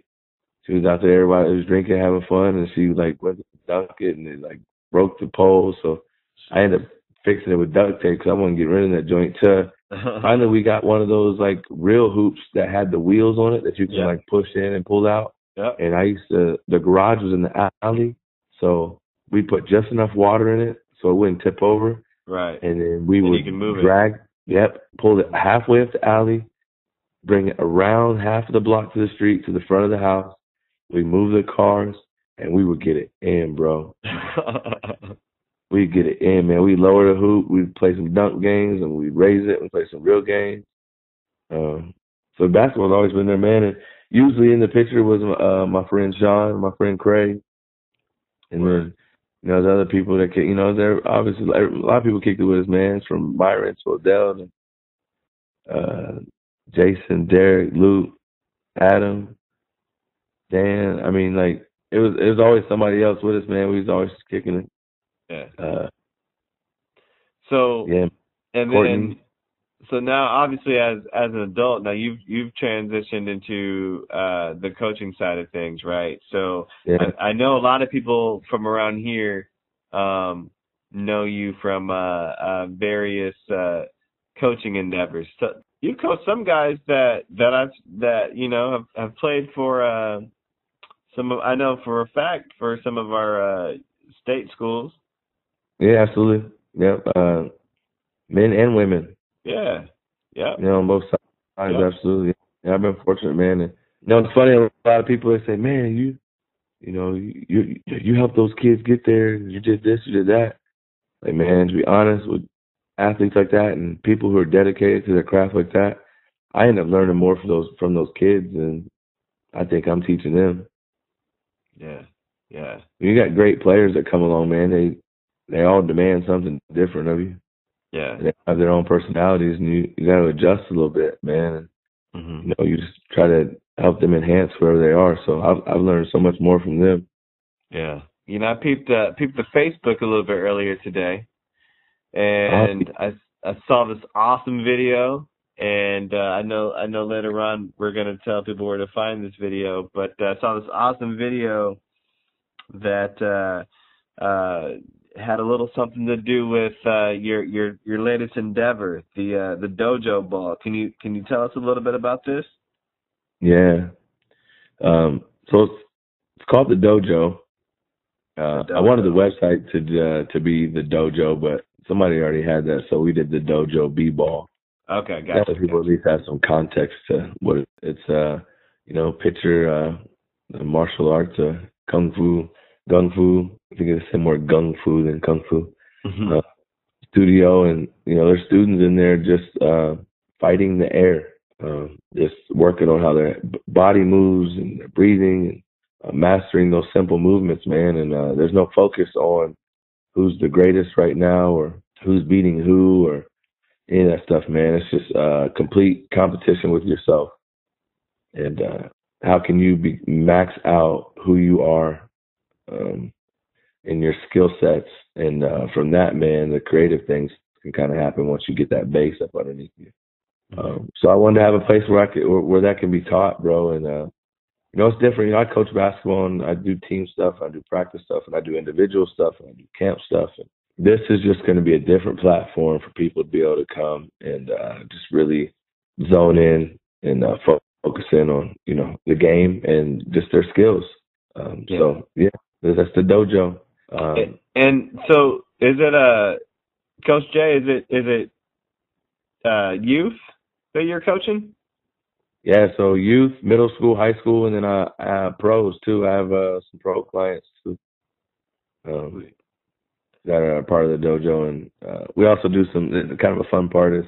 She was out there, everybody was drinking, having fun, and she like went to dunk it, and it like broke the pole. So I ended up fixing it with duct tape because I wanted to get rid of that joint. To finally, we got one of those like real hoops that had the wheels on it that you can Yeah. like push in and pull out. Yep. And I used to the garage was in the alley, so we put just enough water in it so it wouldn't tip over, Right. and then we And would move it. drag. Yep, pull it halfway up the alley, bring it around half of the block to the street to the front of the house. We move the cars, and we would get it in, bro. We get it in, man. We lower the hoop, we play some dunk games, and we raise it and play some real games. Um, so basketball's always been there, man. And usually in the picture was uh, my friend Sean, my friend Craig, and then you know the other people that can, you know they're obviously a lot of people kicked it with us, man. From Myron to Odell to uh, Jason, Derek, Luke, Adam, Dan. I mean, like it was it was always somebody else with us, man. We was always kicking it. Yeah. Uh, So yeah, and Courtney. then so now obviously as as an adult now you've you've transitioned into uh the coaching side of things right so yeah, I, I know a lot of people from around here um know you from uh uh various uh coaching endeavors so you've coached some guys that that I've that you know have have played for uh some of I know for a fact for some of our uh state schools yeah, absolutely. Yep. Uh, men and women. Yeah yeah You know, on both sides, Yeah. absolutely. Yeah, I've been fortunate, man. And you know, it's funny. A lot of people they say, "Man, you, you know, you you, you helped those kids get there. You did this, you did that." Like, man, to be honest, with athletes like that and people who are dedicated to their craft like that, I end up learning more from those from those kids, and I think I'm teaching them. yeah yeah You got great players that come along, man. They they all demand something different of you. Yeah They have their own personalities, and you you got to adjust a little bit, man. hmm you know, you just try to help them enhance wherever they are. So I've I've learned so much more from them. Yeah. You know, I peeped uh, peeped the Facebook a little bit earlier today, and I I saw this awesome video, and uh, I know I know later on we're gonna tell people where to find this video, but uh, I saw this awesome video that uh, uh, had a little something to do with uh, your your your latest endeavor, the uh, the dojo ball. Can you can you tell us a little bit about this? Yeah. Um. So it's it's called the dojo. Uh, The I wanted the website to uh, to be the dojo, but somebody already had that, so we did the dojo b ball. Okay, gotcha. way people at least have some context to what it's. Uh, you know, picture uh, the martial arts, uh, kung fu, gung fu. I think it's more gung fu than kung fu. Mhm. uh, studio and you know there's students in there just uh fighting the air um just working on how their body moves and their breathing and uh, mastering those simple movements man and uh there's no focus on who's the greatest right now or who's beating who or any of that stuff man it's just uh complete competition with yourself and uh how can you be max out who you are um in your skill sets. And uh from that man the creative things can kind of happen once you get that base up underneath you. Um so i wanted to have a place where i could where, where that can be taught bro. And uh you know it's different. You know i coach basketball and i do team stuff i do practice stuff and i do individual stuff and i do camp stuff. And this is just going to be a different platform for people to be able to come and uh just really zone in and uh focus in on you know the game and just their skills. Um Yeah. so yeah that's the dojo um And so, is it uh, Coach J? Is it is it uh youth that you're coaching? Yeah, so youth, middle school, high school, and then uh, uh pros too. I have uh, some pro clients too, um, that are part of the dojo, and uh, we also do some. Kind of a fun part is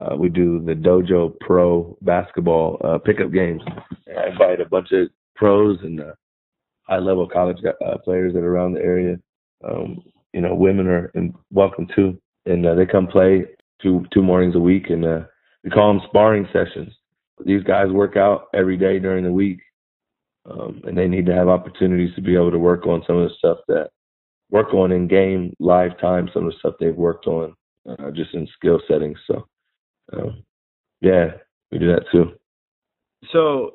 uh, we do the dojo pro basketball uh, pickup games. I invite a bunch of pros and uh, high level college uh, players that are around the area. Um, you know, women are in, welcome too, and uh, they come play two two mornings a week, and uh, we call them sparring sessions these guys work out every day during the week, um, and they need to have opportunities to be able to work on some of the stuff that work on in game live time, some of the stuff they've worked on uh, just in skill settings. So, um, yeah, we do that too. So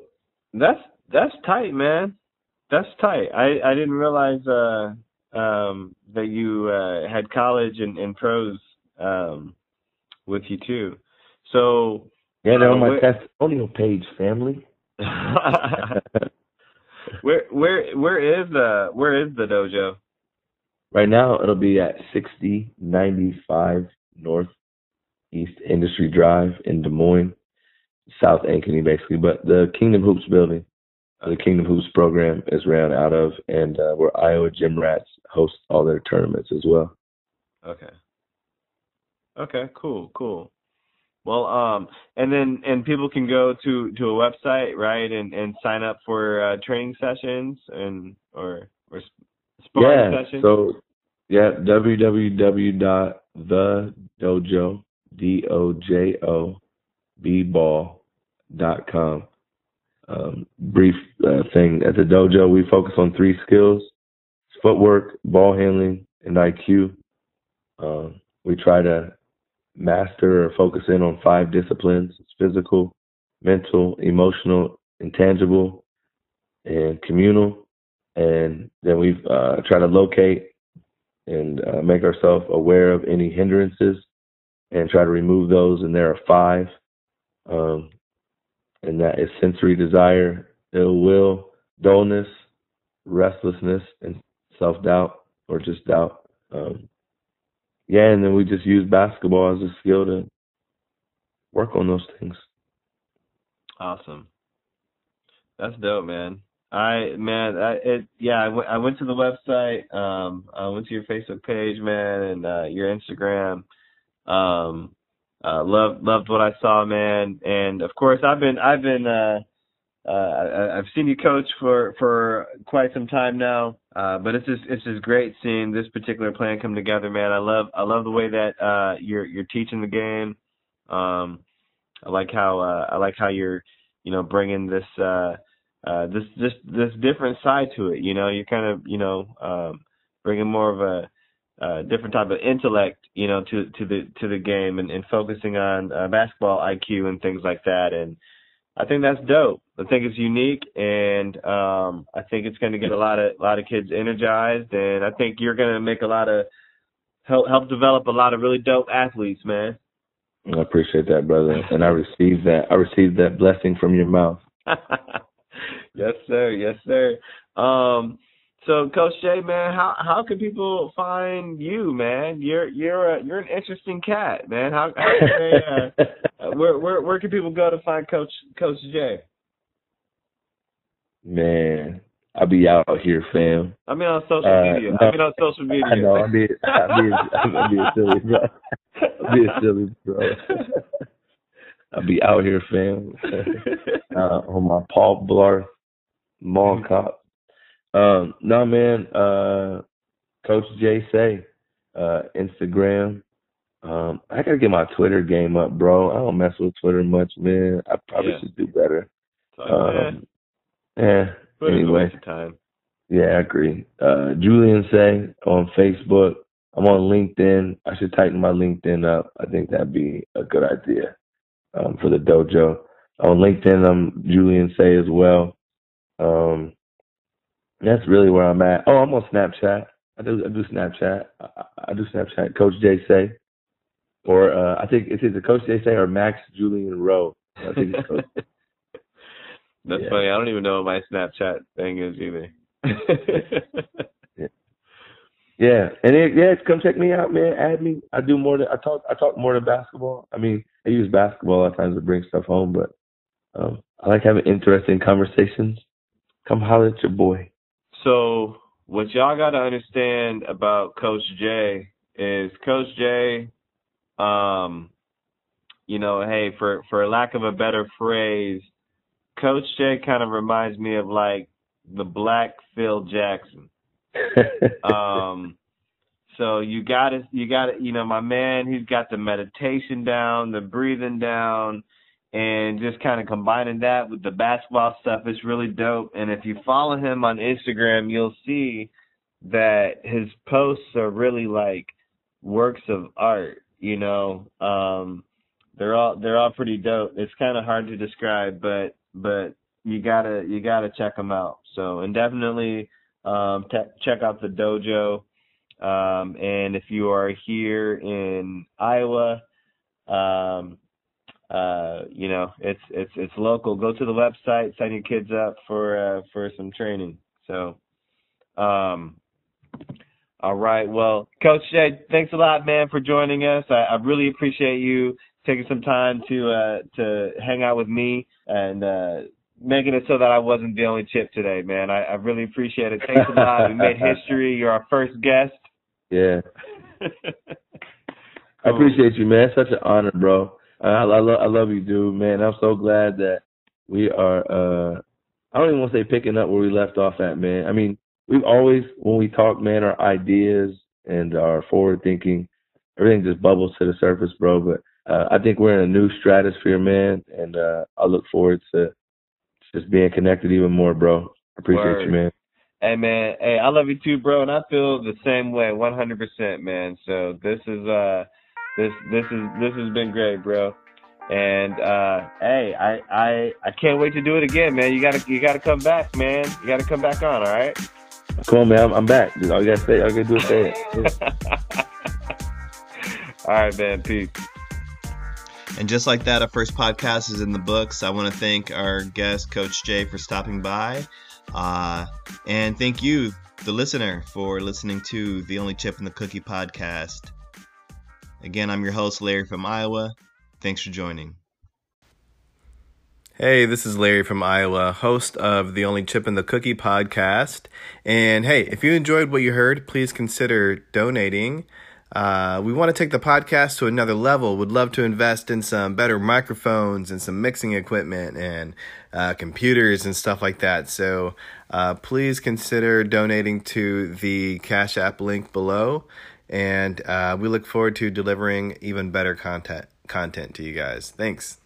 that's that's tight, man. That's tight. I I didn't realize uh um that you uh had college and, and pros um with you too. So Yeah, they're on Uh, my where- testimonial page, family. where where where is the where is the dojo? Right now, it'll be at 6095 North East Industry Drive in Des Moines, South Ankeny, basically. But the Kingdom Hoops building, uh, the Kingdom Hoops program is ran out of, and uh, where Iowa Gym Rats host all their tournaments as well. Okay. Okay, cool, cool. Well, um, and then and people can go to to a website, right, and and sign up for uh, training sessions and or or sparring yeah, sessions. so yeah, www.thedojo d o j o b ball dot com. Um, brief uh, thing at the dojo, we focus on three skills: footwork, ball handling, and IQ. Um, we try to master or focus in on five disciplines: physical, mental, emotional, intangible, and communal. And then we uh, try to locate and uh, make ourselves aware of any hindrances and try to remove those. And there are five. Um, and that is sensory desire, ill will, dullness, restlessness, and self doubt or just doubt. Um, yeah, and then we just use basketball as a skill to work on those things. Awesome. That's dope, man. I man, I it yeah, I went I went to the website, um, I went to your Facebook page, man, and uh your Instagram. Um uh loved loved what I saw, man. And of course I've been I've been uh uh I've seen you coach for for quite some time now. Uh but it's just it's just great seeing this particular plan come together, man. I love I love the way that uh you're you're teaching the game. Um I like how uh I like how you're you know bringing this uh uh, this this this different side to it. You know, you're kind of you know um, bringing more of a uh, different type of intellect, you know, to to the to the game and, and focusing on uh, basketball IQ and things like that. And I think that's dope. I think it's unique, and um, I think it's going to get a lot of a lot of kids energized, and I think you're going to make a lot of help help develop a lot of really dope athletes, man. I appreciate that, brother, and I received that. I received that blessing from your mouth. yes, sir. Yes, sir. Um, so, Coach J, man, how how can people find you, man? You're you're a, you're an interesting cat, man. How, how can they, uh, where where where can people go to find Coach Coach J? Man, I'll be out here, fam. I mean on social Uh, media. no. I mean on social media. I know. I'll be, I'll be, I'll be a silly bro. I'll be a silly bro. I'll be out here, fam. uh, on my Paul Blart mall cop. Um, no man, uh, Coach J Seay, uh, Instagram. Um, I gotta get my Twitter game up, bro. I don't mess with Twitter much, man. I probably Yeah. should do better. Um, yeah. it anyway. time. Yeah, I agree. Uh, Julian Seay on Facebook. I'm on LinkedIn. I should tighten my LinkedIn up. I think that'd be a good idea um, for the dojo. On LinkedIn, I'm Julian Seay as well. Um, that's really where I'm at. Oh, I'm on Snapchat. I do. I do Snapchat. I, I do Snapchat. Coach J Seay, or uh, I think it's either Coach J Seay or Max Julian Rowe. I think it's Coach. That's Yeah. funny. I don't even know what my Snapchat thing is either. Yeah, and it, yeah, come check me out, man. Add me. I do more than I talk. I talk more than basketball. I mean, I use basketball a lot of times to bring stuff home, but um, I like having interesting conversations. Come holler at your boy. So what y'all got to understand about Coach J is Coach J, um, you know, hey, for for lack of a better phrase, Coach J kind of reminds me of like the Black Phil Jackson. Um, so you got to you got to you know, my man, he's got the meditation down, the breathing down. And just kind of combining that with the basketball stuff is really dope. And if you follow him on Instagram, you'll see that his posts are really like works of art. You know, um, they're all they're all pretty dope. It's kind of hard to describe, but but you gotta you gotta check them out. So and definitely um, te- check out the dojo. Um, and if you are here in Iowa, um, uh, you know, it's it's it's local. Go to the website, sign your kids up for uh, for some training. So, um, all right. Well, Coach J, thanks a lot, man, for joining us. I, I really appreciate you taking some time to uh, to hang out with me and uh, making it so that I wasn't the only chip today, man. I, I really appreciate it. Thanks a lot. We made history. You're our first guest. yeah, I appreciate you, man. It's such an honor, bro. I, I, love, I love you, dude, man. I'm so glad that we are. uh I don't even want to say picking up where we left off at, man. I mean, we've always, when we talk, man, our ideas and our forward thinking, everything just bubbles to the surface, bro. But uh, I think we're in a new stratosphere, man, and uh, I look forward to just being connected even more, bro. Appreciate Word. you, man. Hey man, hey, I love you too, bro, and I feel the same way, 100%, man. So this is uh, this this is this has been great, bro. And uh, hey, I I I can't wait to do it again, man. You gotta you gotta come back, man. You gotta come back on, all right? Come on, man. I'm, I'm back. All you gotta say, all you gotta do is say it. all right, man. Peace. And just like that, our first podcast is in the books. I want to thank our guest, Coach J, for stopping by. Uh, and thank you, the listener, for listening to the Only Chip in the Cookie podcast. Again, I'm your host, Larry from Iowa. Thanks for joining. Hey, this is Larry from Iowa, host of the Only Chip in the Cookie podcast. And hey, if you enjoyed what you heard, please consider donating. Uh, we want to take the podcast to another level. Would love to invest in some better microphones and some mixing equipment and uh, computers and stuff like that. So uh, please consider donating to the Cash App link below. And uh, we look forward to delivering even better content content to you guys. Thanks.